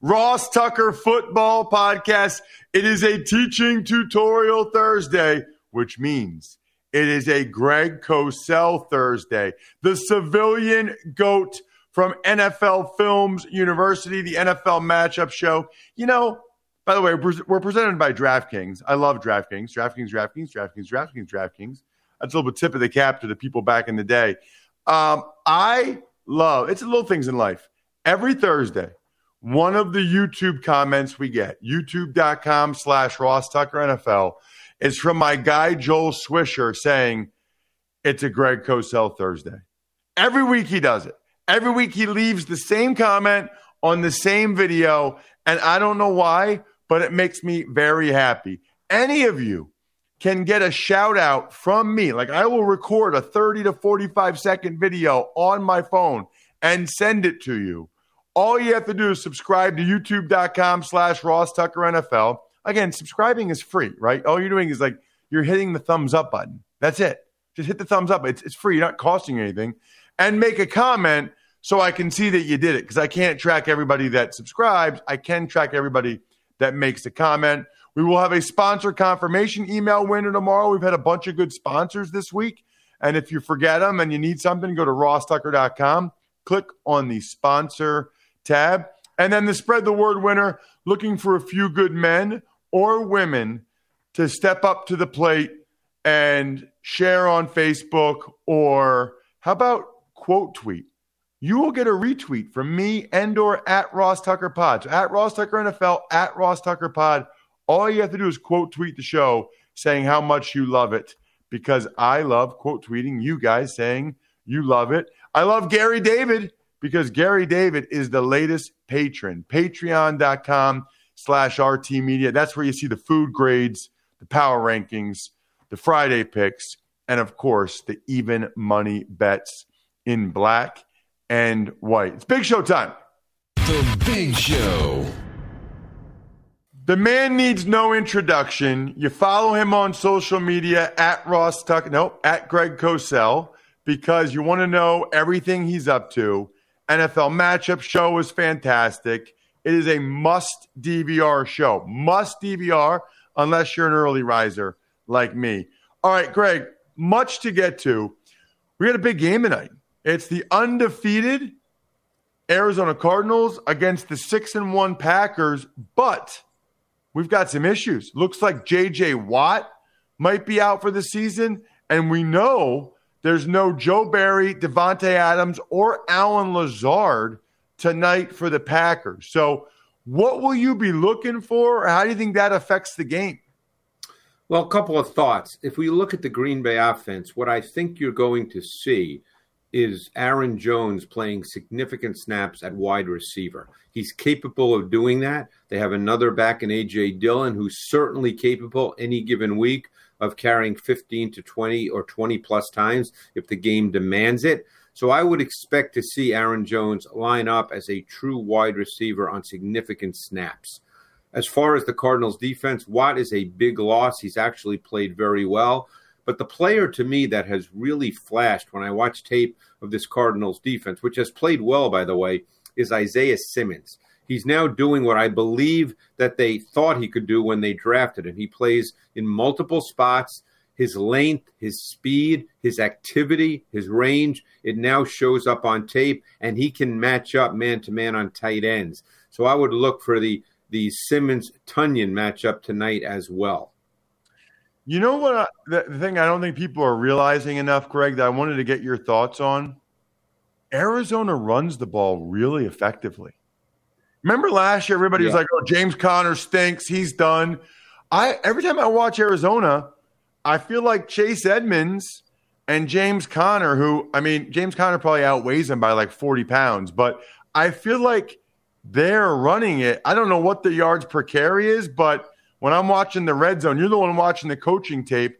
Ross Tucker Football Podcast. It is a teaching tutorial Thursday, which means it is a Greg Cosell Thursday, the civilian goat from NFL Films University, the NFL matchup show. You know, by the way, we're presented by DraftKings. I love DraftKings. DraftKings, DraftKings, DraftKings, DraftKings, DraftKings. That's a little bit tip of the cap to the people back in the day. Um, I love it's little things in life. Every Thursday, one of the YouTube comments we get, youtube.com slash Ross Tucker NFL, is from my guy Joel Swisher saying it's a Greg Cosell Thursday. Every week he does it. Every week he leaves the same comment on the same video. And I don't know why, but it makes me very happy. Any of you can get a shout out from me. Like I will record a 30 to 45 second video on my phone and send it to you. All you have to do is subscribe to youtube.com slash Ross Tucker NFL. Again, subscribing is free, right? All you're doing is like you're hitting the thumbs up button. That's it. Just hit the thumbs up. It's, it's free, you're not costing anything. And make a comment so I can see that you did it because I can't track everybody that subscribes. I can track everybody that makes a comment. We will have a sponsor confirmation email winner tomorrow. We've had a bunch of good sponsors this week. And if you forget them and you need something, go to rosstucker.com, click on the sponsor tab, and then the spread the word winner, looking for a few good men or women to step up to the plate and share on Facebook or how about quote tweet? You will get a retweet from me and or at Ross Tucker Pod. So at Ross Tucker NFL, at Ross Tucker Pod all you have to do is quote tweet the show saying how much you love it because I love quote tweeting you guys saying you love it. I love Gary David because Gary David is the latest patron. Patreon.com slash RT Media. That's where you see the food grades, the power rankings, the Friday picks, and of course, the even money bets in black and white. It's big show time. The Big Show. The man needs no introduction. You follow him on social media at Ross Tuck, no, at Greg Cosell, because you want to know everything he's up to. NFL matchup show is fantastic. It is a must DVR show. Must DVR unless you're an early riser like me. All right, Greg, much to get to. We got a big game tonight. It's the undefeated Arizona Cardinals against the 6 and 1 Packers, but we've got some issues. Looks like J.J. Watt might be out for the season, and we know there's no Joe Barry, Davante Adams, or Allen Lazard tonight for the Packers. So, what will you be looking for? Or how do you think that affects the game? Well, a couple of thoughts. If we look at the Green Bay offense, what I think you're going to see is Aaron Jones playing significant snaps at wide receiver. He's capable of doing that. They have another back in AJ Dillon who's certainly capable any given week of carrying 15 to 20 or 20 plus times if the game demands it. So I would expect to see Aaron Jones line up as a true wide receiver on significant snaps. As far as the Cardinals defense, Watt is a big loss. He's actually played very well But the player to me that has really flashed when I watch tape of this Cardinals defense, which has played well, by the way, is Isaiah Simmons. He's now doing what I believe that they thought he could do when they drafted him. He plays in multiple spots. His length, his speed, his activity, his range, it now shows up on tape, and he can match up man to man on tight ends. So I would look for the the Simmons Tonyan matchup tonight as well. You know what? I, the, the thing I don't think people are realizing enough, Greg, that I wanted to get your thoughts on. Arizona runs the ball really effectively. Remember last year, everybody yeah. was like, "Oh, James Conner stinks. He's done." I every time I watch Arizona, I feel like Chase Edmonds and James Conner, who I mean, James Conner probably outweighs him by like forty pounds, but I feel like they're running it. I don't know what the yards per carry is, but when I'm watching the red zone, you're the one watching the coaching tape.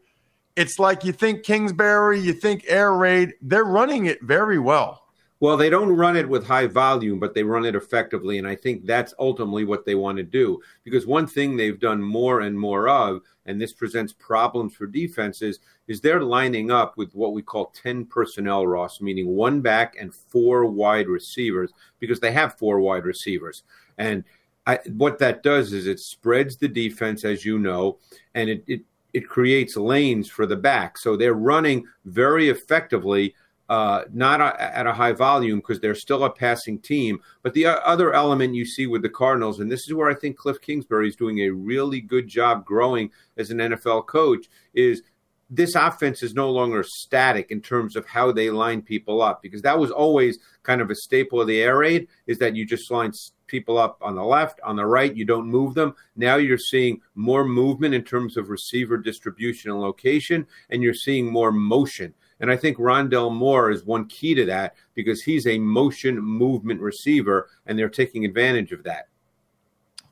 It's like you think Kingsbury, you think Air Raid, they're running it very well. Well, they don't run it with high volume, but they run it effectively. And I think that's ultimately what they want to do. Because one thing they've done more and more of, and this presents problems for defenses, is they're lining up with what we call 10 personnel, Ross, meaning one back and four wide receivers, because they have four wide receivers. And I, what that does is it spreads the defense, as you know, and it, it, it creates lanes for the back. So they're running very effectively uh, not a, at a high volume because they're still a passing team. But the other element you see with the Cardinals, and this is where I think Cliff Kingsbury is doing a really good job growing as an NFL coach, is this offense is no longer static in terms of how they line people up because that was always kind of a staple of the air raid is that you just line people up on the left on the right you don't move them now you're seeing more movement in terms of receiver distribution and location and you're seeing more motion and I think Rondale Moore is one key to that because he's a motion movement receiver, and they're taking advantage of that.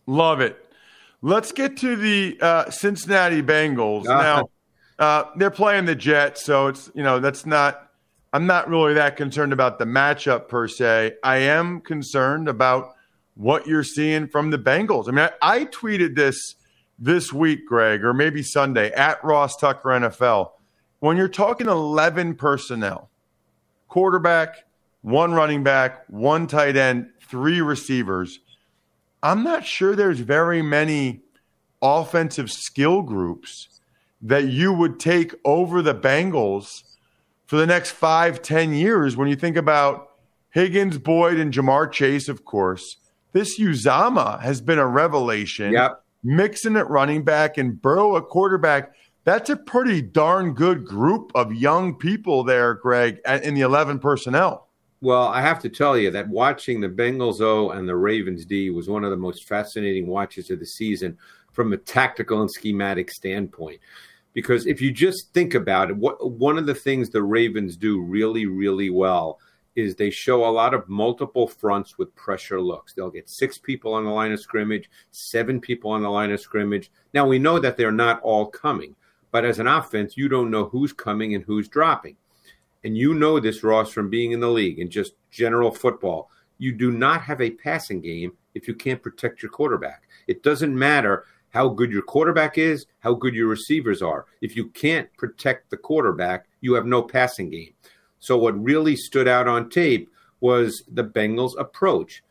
Love it. Let's get to the uh, Cincinnati Bengals. Uh, now, uh, they're playing the Jets, so it's, you know, that's not, I'm not really that concerned about the matchup per se. I am concerned about what you're seeing from the Bengals. I mean, I, I tweeted this this week, Greg, or maybe Sunday at Ross Tucker NFL when you're talking 11 personnel, quarterback, one running back, one tight end, three receivers, I'm not sure there's very many offensive skill groups that you would take over the Bengals for the next five, ten years when you think about Higgins, Boyd, and Ja'Marr Chase, of course. This Uzomah has been a revelation. Yep. Mixon at running back and Burrow at quarterback that's a pretty darn good group of young people there, Greg, in the 11 personnel. Well, I have to tell you that watching the Bengals O and the Ravens D was one of the most fascinating watches of the season from a tactical and schematic standpoint. Because if you just think about it, what, one of the things the Ravens do really, really well is they show a lot of multiple fronts with pressure looks. They'll get six people on the line of scrimmage, seven people on the line of scrimmage. Now, we know that they're not all coming but as an offense, you don't know who's coming and who's dropping. And you know this, Ross, from being in the league and just general football. You do not have a passing game if you can't protect your quarterback. It doesn't matter how good your quarterback is, how good your receivers are. If you can't protect the quarterback, you have no passing game. So, what really stood out on tape was the Bengals' approach.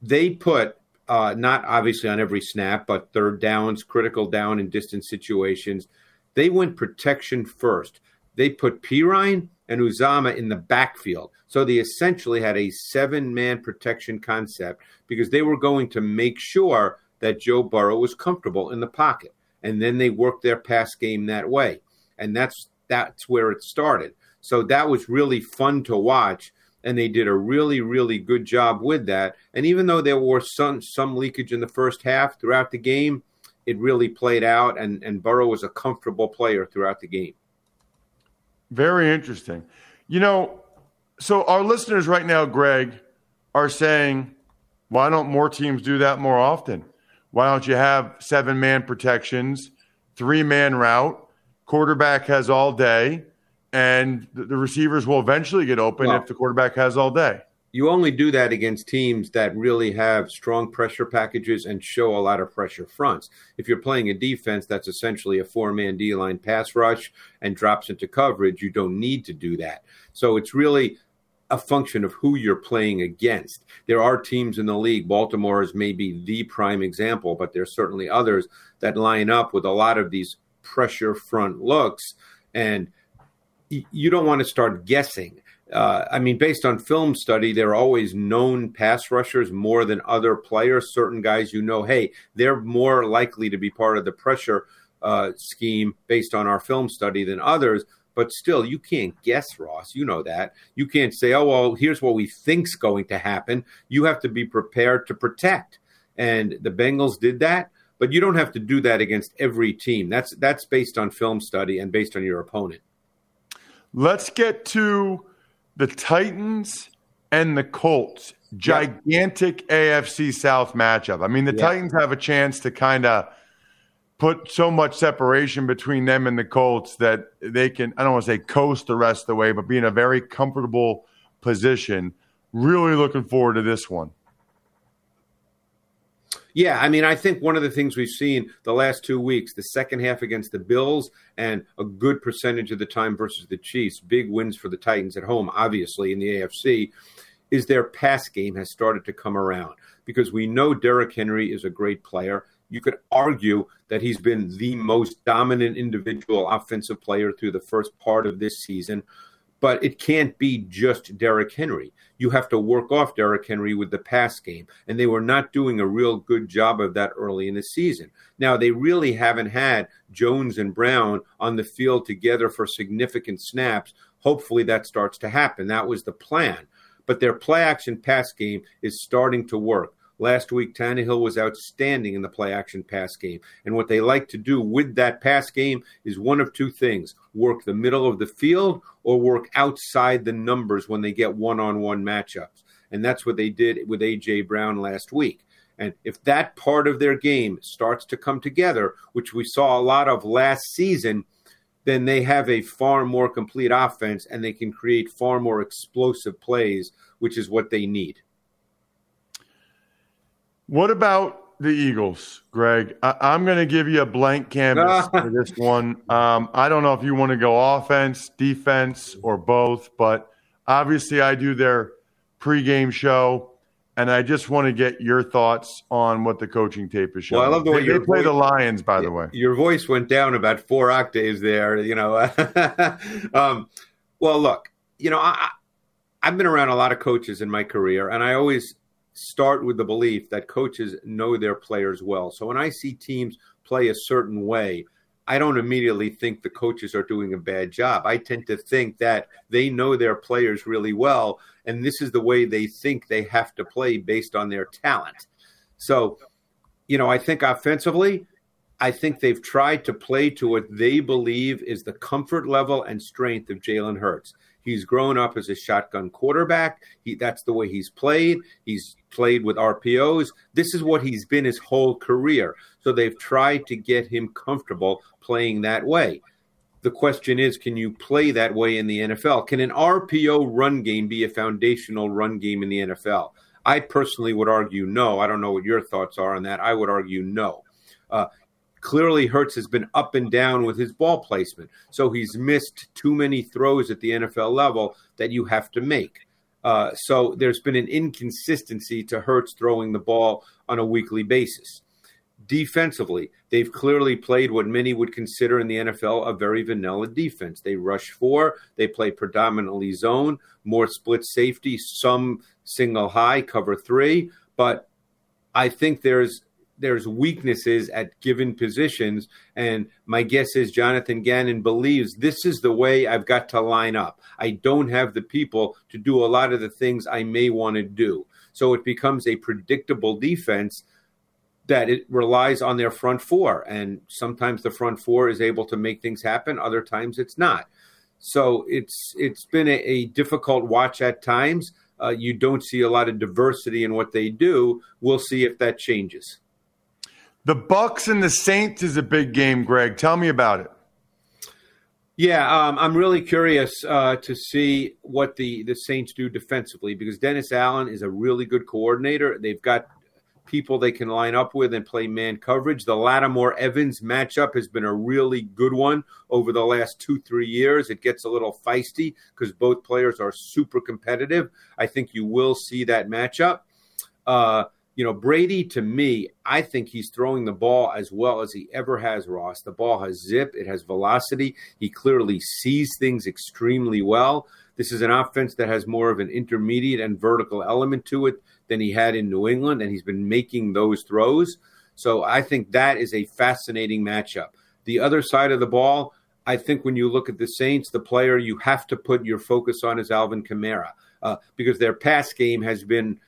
They put, uh, not obviously on every snap, but third downs, critical down in distance situations, they went protection first. They put Perine and Uzomah in the backfield. So they essentially had a seven man protection concept because they were going to make sure that Joe Burrow was comfortable in the pocket. And then they worked their pass game that way. And that's that's where it started. So that was really fun to watch. And they did a really, really good job with that. And even though there was some some leakage in the first half throughout the game, it really played out, and, and Burrow was a comfortable player throughout the game. Very interesting. You know, so our listeners right now, Greg, are saying, why don't more teams do that more often? Why don't you have seven man protections, three man route, quarterback has all day, and the receivers will eventually get open well, if the quarterback has all day? You only do that against teams that really have strong pressure packages and show a lot of pressure fronts. If you're playing a defense that's essentially a four man D line pass rush and drops into coverage, you don't need to do that. So it's really a function of who you're playing against. There are teams in the league, Baltimore is maybe the prime example, but there's certainly others that line up with a lot of these pressure front looks. And you don't want to start guessing uh, I mean, based on film study, they're always known pass rushers more than other players. Certain guys, you know, hey, they're more likely to be part of the pressure uh, scheme based on our film study than others. But still, you can't guess, Ross. You know that. You can't say, oh, well, here's what we think's going to happen. You have to be prepared to protect. And the Bengals did that, but you don't have to do that against every team. That's that's based on film study and based on your opponent. Let's get to the Titans and the Colts, gigantic yep. AFC South matchup. I mean, the yep. Titans have a chance to kind of put so much separation between them and the Colts that they can, I don't want to say coast the rest of the way, but be in a very comfortable position. Really looking forward to this one. Yeah, I mean, I think one of the things we've seen the last two weeks, the second half against the Bills and a good percentage of the time versus the Chiefs, big wins for the Titans at home, obviously, in the AFC, is their pass game has started to come around because we know Derrick Henry is a great player. You could argue that he's been the most dominant individual offensive player through the first part of this season but it can't be just Derrick Henry. You have to work off Derrick Henry with the pass game, and they were not doing a real good job of that early in the season. Now, they really haven't had Jones and Brown on the field together for significant snaps. Hopefully, that starts to happen. That was the plan. But their play action pass game is starting to work. Last week, Tannehill was outstanding in the play action pass game. And what they like to do with that pass game is one of two things work the middle of the field or work outside the numbers when they get one on one matchups. And that's what they did with A.J. Brown last week. And if that part of their game starts to come together, which we saw a lot of last season, then they have a far more complete offense and they can create far more explosive plays, which is what they need. What about the Eagles, Greg? I, am going to give you a blank canvas for this one. Um, I don't know if you want to go offense, defense, or both, but obviously I do their pregame show, and I just want to get your thoughts on what the coaching tape is showing. Well, I love the way they, they play the Lions, by the way. Your voice went down about four octaves there. You know, um, well, look, you know, I, I've been around a lot of coaches in my career, and I always start with the belief that coaches know their players well. So when I see teams play a certain way, I don't immediately think the coaches are doing a bad job. I tend to think that they know their players really well, and this is the way they think they have to play based on their talent. So, you know, I think offensively, I think they've tried to play to what they believe is the comfort level and strength of Jalen Hurts. He's grown up as a shotgun quarterback. He, that's the way he's played. He's played with RPOs. This is what he's been his whole career. So they've tried to get him comfortable playing that way. The question is, can you play that way in the NFL? Can an RPO run game be a foundational run game in the NFL? I personally would argue no. I don't know what your thoughts are on that. I would argue no. Uh, Clearly, Hurts has been up and down with his ball placement. So he's missed too many throws at the NFL level that you have to make. Uh, so there's been an inconsistency to Hurts throwing the ball on a weekly basis. Defensively, they've clearly played what many would consider in the NFL a very vanilla defense. They rush four, they play predominantly zone, more split safety, some single high, cover three. But I think there's there's weaknesses at given positions. And my guess is Jonathan Gannon believes this is the way I've got to line up. I don't have the people to do a lot of the things I may want to do. So it becomes a predictable defense that it relies on their front four. And sometimes the front four is able to make things happen, other times it's not. So it's it's been a, a difficult watch at times. Uh, you don't see a lot of diversity in what they do. We'll see if that changes. The Bucks and the Saints is a big game, Greg. Tell me about it. Yeah, um, I'm really curious uh, to see what the, the Saints do defensively because Dennis Allen is a really good coordinator. They've got people they can line up with and play man coverage. The Lattimore Evans matchup has been a really good one over the last two, three years. It gets a little feisty because both players are super competitive. I think you will see that matchup. Uh, you know, Brady, to me, I think he's throwing the ball as well as he ever has, Ross. The ball has zip, it has velocity. He clearly sees things extremely well. This is an offense that has more of an intermediate and vertical element to it than he had in New England, and he's been making those throws. So I think that is a fascinating matchup. The other side of the ball, I think when you look at the Saints, the player you have to put your focus on is Alvin Kamara uh, because their pass game has been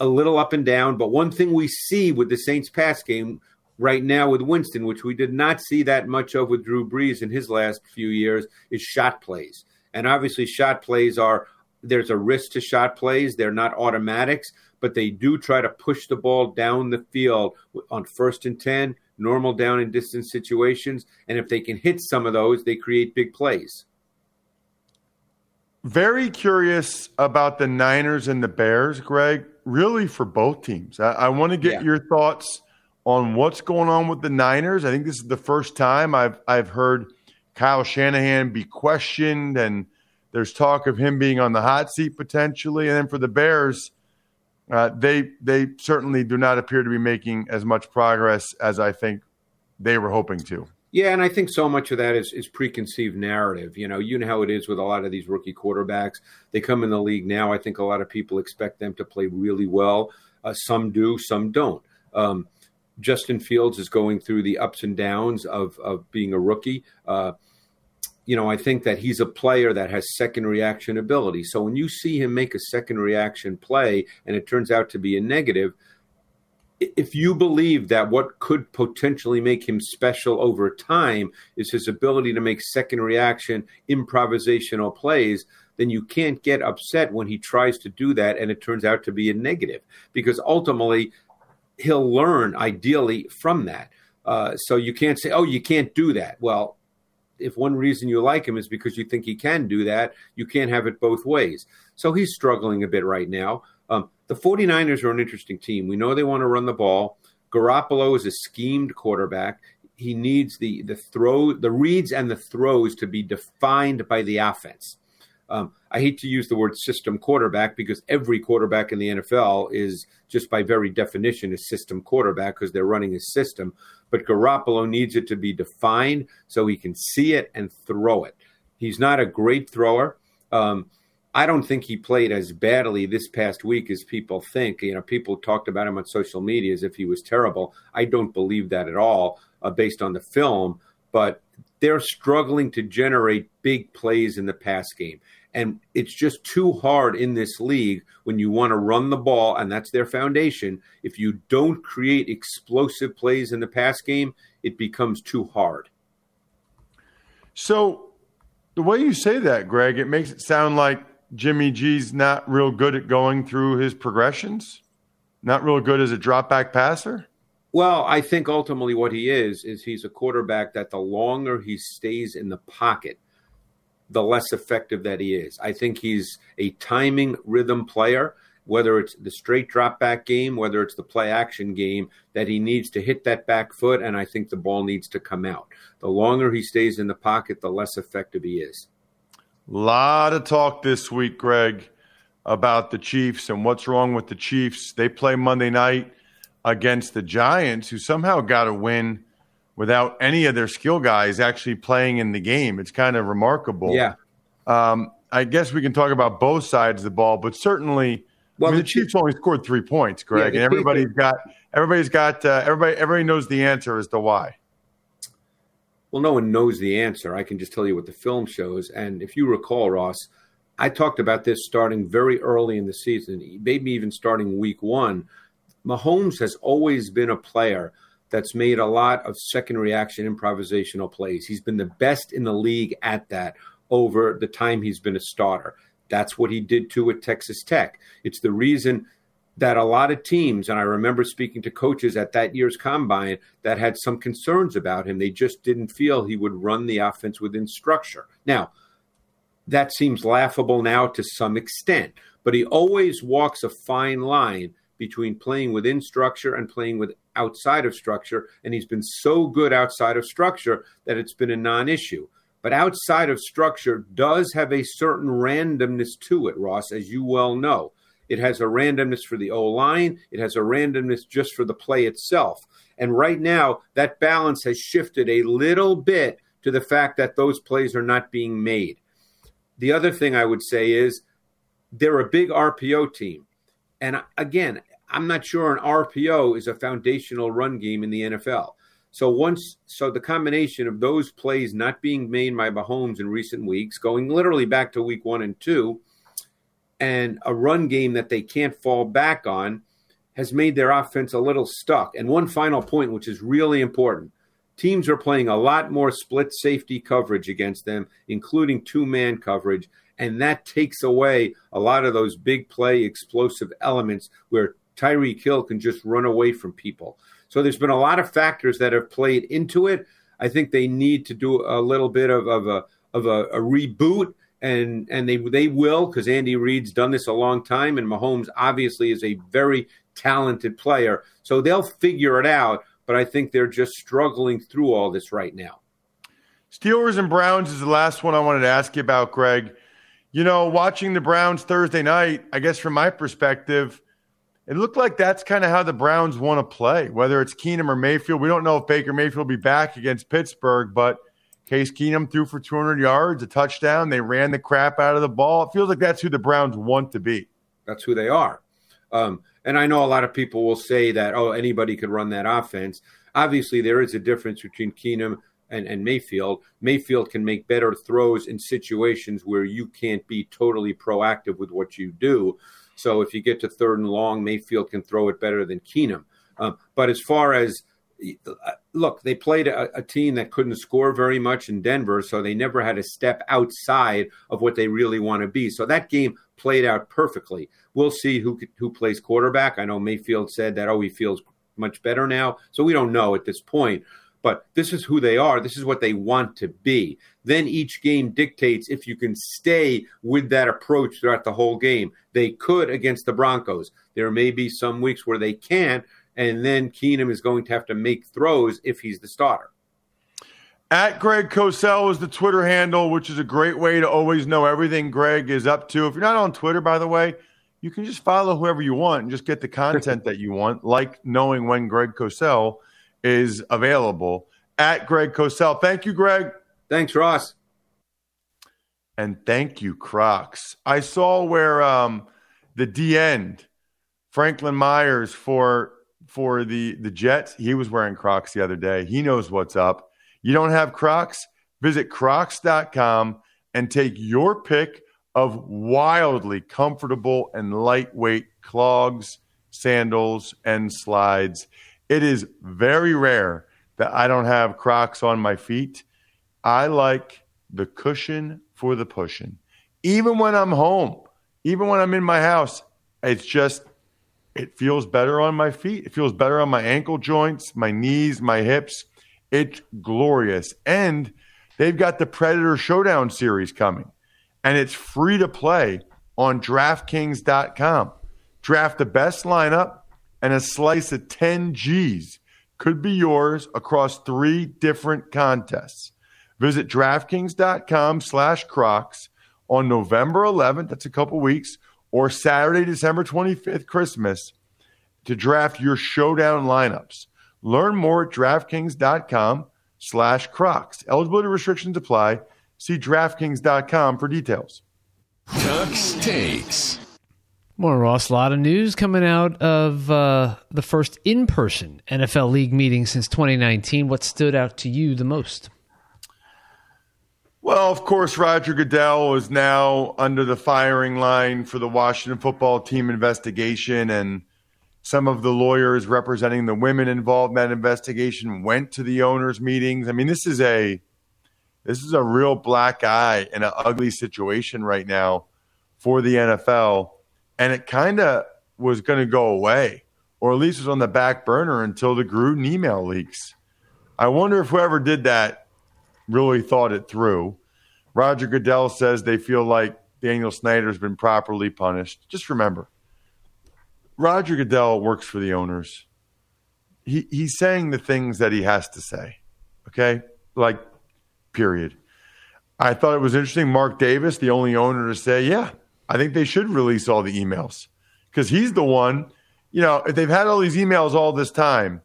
a little up and down. But one thing we see with the Saints pass game right now with Winston, which we did not see that much of with Drew Brees in his last few years, is shot plays. And obviously, shot plays are there's a risk to shot plays. They're not automatics, but they do try to push the ball down the field on first and 10, normal down and distance situations. And if they can hit some of those, they create big plays. Very curious about the Niners and the Bears, Greg, really for both teams. I, I want to get yeah. your thoughts on what's going on with the Niners. I think this is the first time I've I've heard Kyle Shanahan be questioned and – there's talk of him being on the hot seat potentially, and then for the Bears, uh, they they certainly do not appear to be making as much progress as I think they were hoping to. Yeah, and I think so much of that is, is preconceived narrative. You know, you know how it is with a lot of these rookie quarterbacks. They come in the league now. I think a lot of people expect them to play really well. Uh, some do, some don't. Um, Justin Fields is going through the ups and downs of of being a rookie. Uh, you know, I think that he's a player that has second reaction ability. So when you see him make a second reaction play and it turns out to be a negative, if you believe that what could potentially make him special over time is his ability to make second reaction improvisational plays, then you can't get upset when he tries to do that and it turns out to be a negative because ultimately he'll learn ideally from that. Uh, so you can't say, oh, you can't do that. Well, if one reason you like him is because you think he can do that, you can't have it both ways. So he's struggling a bit right now. Um, the 49ers are an interesting team. We know they want to run the ball. Garoppolo is a schemed quarterback. He needs the the throw, the reads and the throws to be defined by the offense. Um, I hate to use the word system quarterback because every quarterback in the NFL is just by very definition a system quarterback because they're running a system. But Garoppolo needs it to be defined so he can see it and throw it. He's not a great thrower. Um, I don't think he played as badly this past week as people think. You know, people talked about him on social media as if he was terrible. I don't believe that at all, uh, based on the film. But they're struggling to generate big plays in the pass game. And it's just too hard in this league when you want to run the ball, and that's their foundation. If you don't create explosive plays in the pass game, it becomes too hard. So, the way you say that, Greg, it makes it sound like Jimmy G's not real good at going through his progressions, not real good as a drop back passer. Well, I think ultimately what he is is he's a quarterback that the longer he stays in the pocket, the less effective that he is. I think he's a timing rhythm player, whether it's the straight drop back game, whether it's the play action game, that he needs to hit that back foot, and I think the ball needs to come out. The longer he stays in the pocket, the less effective he is. A lot of talk this week, Greg, about the Chiefs and what's wrong with the Chiefs. They play Monday night against the Giants, who somehow got a win without any of their skill guys actually playing in the game. It's kind of remarkable. Yeah. Um, I guess we can talk about both sides of the ball, but certainly, well, I mean, the, the Chiefs only scored three points, Greg, yeah, and everybody's got everybody's got uh, everybody everybody knows the answer as to why. Well, no one knows the answer. I can just tell you what the film shows. And if you recall, Ross, I talked about this starting very early in the season, maybe even starting week one. Mahomes has always been a player that's made a lot of second reaction improvisational plays. He's been the best in the league at that over the time he's been a starter. That's what he did too at Texas Tech. It's the reason that a lot of teams, and I remember speaking to coaches at that year's combine that had some concerns about him. They just didn't feel he would run the offense within structure. Now, that seems laughable now to some extent, but he always walks a fine line between playing within structure and playing with outside of structure. And he's been so good outside of structure that it's been a non issue. But outside of structure does have a certain randomness to it, Ross, as you well know. It has a randomness for the O line, it has a randomness just for the play itself. And right now, that balance has shifted a little bit to the fact that those plays are not being made. The other thing I would say is they're a big RPO team. And again, I'm not sure an RPO is a foundational run game in the NFL. So once, so the combination of those plays not being made by Mahomes in recent weeks, going literally back to week one and two, and a run game that they can't fall back on, has made their offense a little stuck. And one final point, which is really important: teams are playing a lot more split safety coverage against them, including two man coverage, and that takes away a lot of those big play explosive elements where Tyreek Hill can just run away from people. So there's been a lot of factors that have played into it. I think they need to do a little bit of, of a of a, a reboot, and and they they will because Andy Reid's done this a long time, and Mahomes obviously is a very talented player. So they'll figure it out. But I think they're just struggling through all this right now. Steelers and Browns is the last one I wanted to ask you about, Greg. You know, watching the Browns Thursday night, I guess from my perspective it looked like that's kind of how the Browns want to play, whether it's Keenum or Mayfield. We don't know if Baker Mayfield will be back against Pittsburgh, but Case Keenum threw for 200 yards, a touchdown. They ran the crap out of the ball. It feels like that's who the Browns want to be. That's who they are. Um, and I know a lot of people will say that, oh, anybody could run that offense. Obviously, there is a difference between Keenum and, and Mayfield. Mayfield can make better throws in situations where you can't be totally proactive with what you do. So if you get to third and long, Mayfield can throw it better than Keenum. Um, but as far as look, they played a, a, team that couldn't score very much in Denver, so they never had to step outside of what they really want to be. So that game played out perfectly. We'll see who who plays quarterback. I know Mayfield said that oh he feels much better now, so we don't know at this point but this is who they are. This is what they want to be. Then each game dictates if you can stay with that approach throughout the whole game. They could against the Broncos. There may be some weeks where they can't, and then Keenum is going to have to make throws if he's the starter. At Greg Cosell is the Twitter handle, which is a great way to always know everything Greg is up to. If you're not on Twitter, by the way, you can just follow whoever you want and just get the content that you want, like knowing when Greg Cosell – is available at Greg Cosell. Thank you, Greg. Thanks, Ross. And thank you, Crocs. I saw where um, the D end, Franklin Myers for for the the Jets. He was wearing Crocs the other day. He knows what's up. You don't have Crocs? Visit crocs.com and take your pick of wildly comfortable and lightweight clogs, sandals, and slides. It is very rare that I don't have Crocs on my feet. I like the cushion for the pushing. Even when I'm home, even when I'm in my house, it's just, it feels better on my feet. It feels better on my ankle joints, my knees, my hips. It's glorious. And they've got the Predator Showdown series coming, and it's free to play on DraftKings.com. Draft the best lineup and a slice of 10 G's could be yours across three different contests. Visit DraftKings.com slash Crocs on November 11th, that's a couple weeks, or Saturday, December 25th, Christmas, to draft your showdown lineups. Learn more at DraftKings.com slash Crocs. Eligibility restrictions apply. See DraftKings.com for details. Tux takes. More Ross, a lot of news coming out of uh, the first in person NFL League meeting since 2019. What stood out to you the most? Well, of course, Roger Goodell is now under the firing line for the Washington football team investigation, and some of the lawyers representing the women involved in that investigation went to the owners' meetings. I mean, this is a this is a real black eye and an ugly situation right now for the NFL and it kind of was going to go away, or at least was on the back burner until the Gruden email leaks. I wonder if whoever did that really thought it through. Roger Goodell says they feel like Daniel Snyder's been properly punished. Just remember, Roger Goodell works for the owners. He, he's saying the things that he has to say. Okay? Like, period. I thought it was interesting. Mark Davis, the only owner to say, yeah, I think they should release all the emails because he's the one, you know, if they've had all these emails all this time,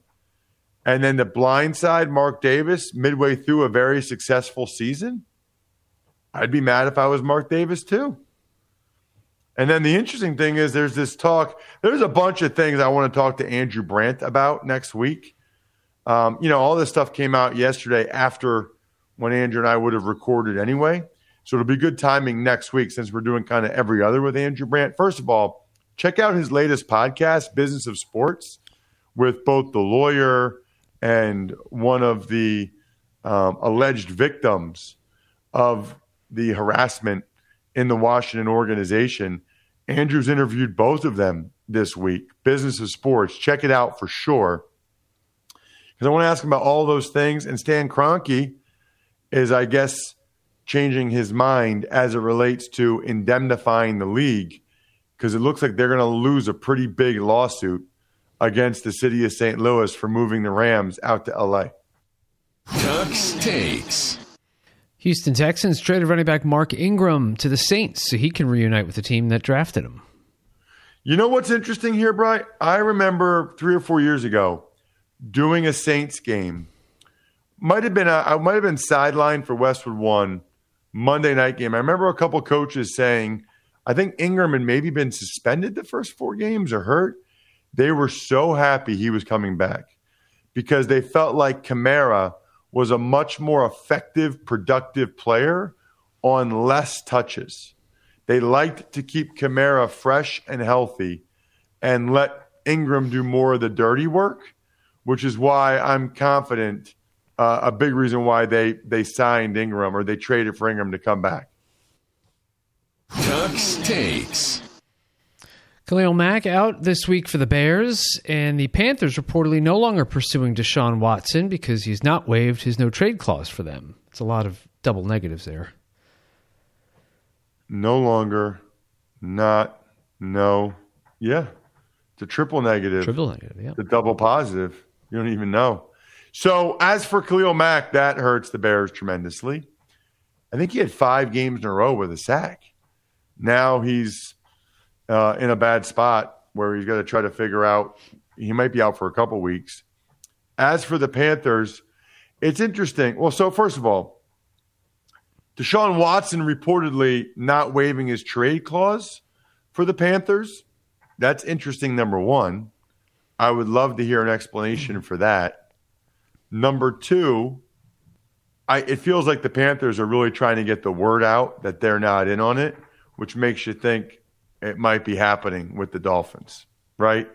and then the blind side, Mark Davis, midway through a very successful season, I'd be mad if I was Mark Davis too. And then the interesting thing is there's this talk, there's a bunch of things I want to talk to Andrew Brandt about next week. Um, you know, all this stuff came out yesterday after when Andrew and I would have recorded anyway. So it'll be good timing next week since we're doing kind of every other with Andrew Brandt. First of all, check out his latest podcast, Business of Sports, with both the lawyer and one of the um, alleged victims of the harassment in the Washington organization. Andrew's interviewed both of them this week. Business of Sports. Check it out for sure. Because I want to ask him about all those things. And Stan Kroenke is, I guess, changing his mind as it relates to indemnifying the league because it looks like they're going to lose a pretty big lawsuit against the city of St. Louis for moving the Rams out to LA. Tux takes. Houston Texans traded running back Mark Ingram to the Saints so he can reunite with the team that drafted him. You know what's interesting here, Brian? I remember three or four years ago doing a Saints game. Might have been a, I might have been sidelined for Westwood One Monday night game. I remember a couple coaches saying, I think Ingram had maybe been suspended the first four games or hurt. They were so happy he was coming back because they felt like Kamara was a much more effective, productive player on less touches. They liked to keep Kamara fresh and healthy and let Ingram do more of the dirty work, which is why I'm confident uh, a big reason why they they signed Ingram or they traded for Ingram to come back. Tux takes. Khalil Mack out this week for the Bears, and the Panthers reportedly no longer pursuing Deshaun Watson because he's not waived his no trade clause for them. It's a lot of double negatives there. No longer, not, no, yeah. It's a triple negative. Triple negative, yeah. The double positive. You don't even know. So as for Khalil Mack, that hurts the Bears tremendously. I think he had five games in a row with a sack. Now he's uh, in a bad spot where he's got to try to figure out. He might be out for a couple weeks. As for the Panthers, it's interesting. Well, so first of all, Deshaun Watson reportedly not waiving his trade clause for the Panthers. That's interesting, number one. I would love to hear an explanation for that. Number two, I, it feels like the Panthers are really trying to get the word out that they're not in on it, which makes you think it might be happening with the Dolphins, right?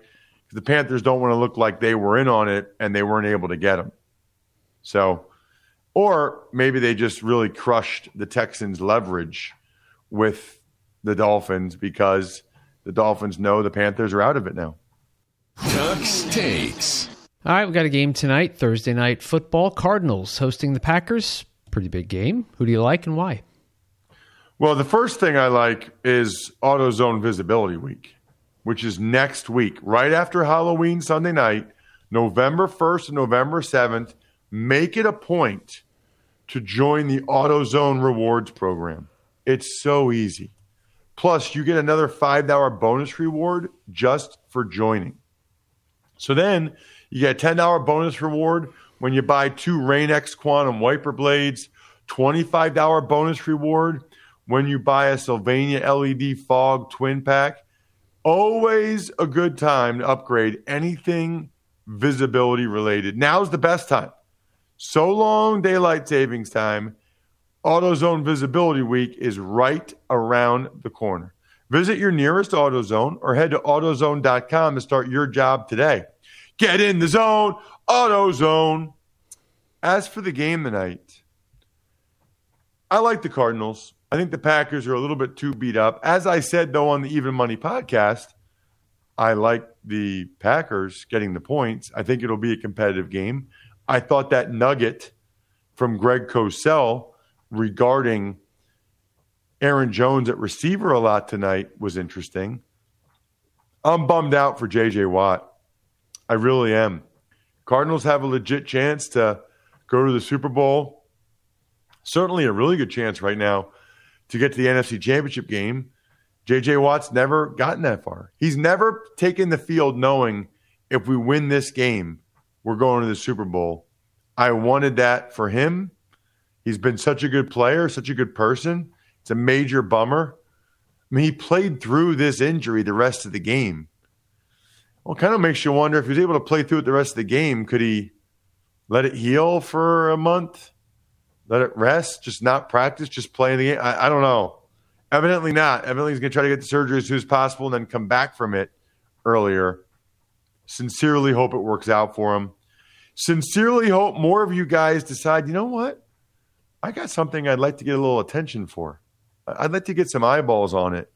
The Panthers don't want to look like they were in on it and they weren't able to get them. So, or maybe they just really crushed the Texans' leverage with the Dolphins because the Dolphins know the Panthers are out of it now. Tux takes. All right, we've got a game tonight, Thursday night football. Cardinals hosting the Packers. Pretty big game. Who do you like and why? Well, the first thing I like is AutoZone Visibility Week, which is next week, right after Halloween Sunday night, November 1st and November 7th. Make it a point to join the AutoZone Rewards program. It's so easy. Plus, you get another $5 bonus reward just for joining. So then you get a $10 bonus reward when you buy two Rain-X Quantum wiper blades, $25 bonus reward when you buy a Sylvania LED fog twin pack. Always a good time to upgrade anything visibility related. Now's the best time. So long daylight savings time. AutoZone Visibility Week is right around the corner. Visit your nearest AutoZone or head to AutoZone.com to start your job today. Get in the zone, AutoZone. As for the game tonight, I like the Cardinals. I think the Packers are a little bit too beat up. As I said, though, on the Even Money podcast, I like the Packers getting the points. I think it'll be a competitive game. I thought that nugget from Greg Cosell regarding Aaron Jones at receiver a lot tonight was interesting. I'm bummed out for JJ Watt. I really am. Cardinals have a legit chance to go to the Super Bowl. Certainly a really good chance right now to get to the NFC Championship game. JJ Watt's never gotten that far. He's never taken the field knowing if we win this game, we're going to the Super Bowl. I wanted that for him. He's been such a good player, such a good person. It's a major bummer. I mean, he played through this injury the rest of the game. Well, kind of makes you wonder if he was able to play through it the rest of the game, could he let it heal for a month? Let it rest, just not practice, just play the game? I, I don't know. Evidently not. Evidently, he's going to try to get the surgery as soon as possible and then come back from it earlier. Sincerely hope it works out for him. Sincerely hope more of you guys decide, you know what? I got something I'd like to get a little attention for. I'd like to get some eyeballs on it.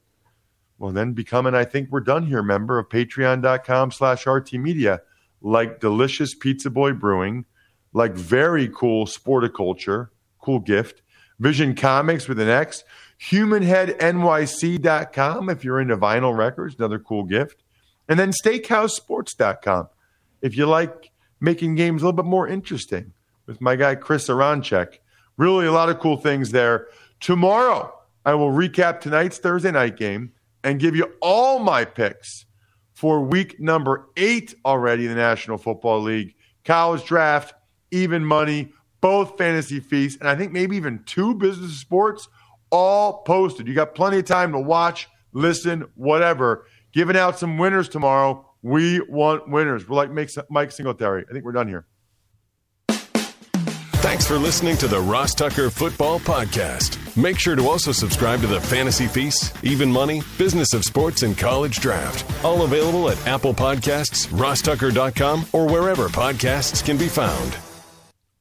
Well, then become an I think we're done here member of patreon.com slash RT Media, like Delicious Pizza Boy Brewing, like very cool Sporticulture, cool gift, Vision Comics with an X, HumanHeadNYC.com if you're into vinyl records, another cool gift, and then SteakhouseSports.com if you like making games a little bit more interesting with my guy Chris Aronchek. Really, a lot of cool things there. Tomorrow, I will recap tonight's Thursday night game and give you all my picks for week number eight already in the National Football League. College draft, even money, both fantasy feasts, and I think maybe even two business sports all posted. You got plenty of time to watch, listen, whatever. Giving out some winners tomorrow. We want winners. We're like Mike Singletary. I think we're done here. Thanks for listening to the Ross Tucker Football Podcast. Make sure to also subscribe to the Fantasy Feast, Even Money, Business of Sports, and College Draft. All available at Apple Podcasts, rosstucker.com, or wherever podcasts can be found.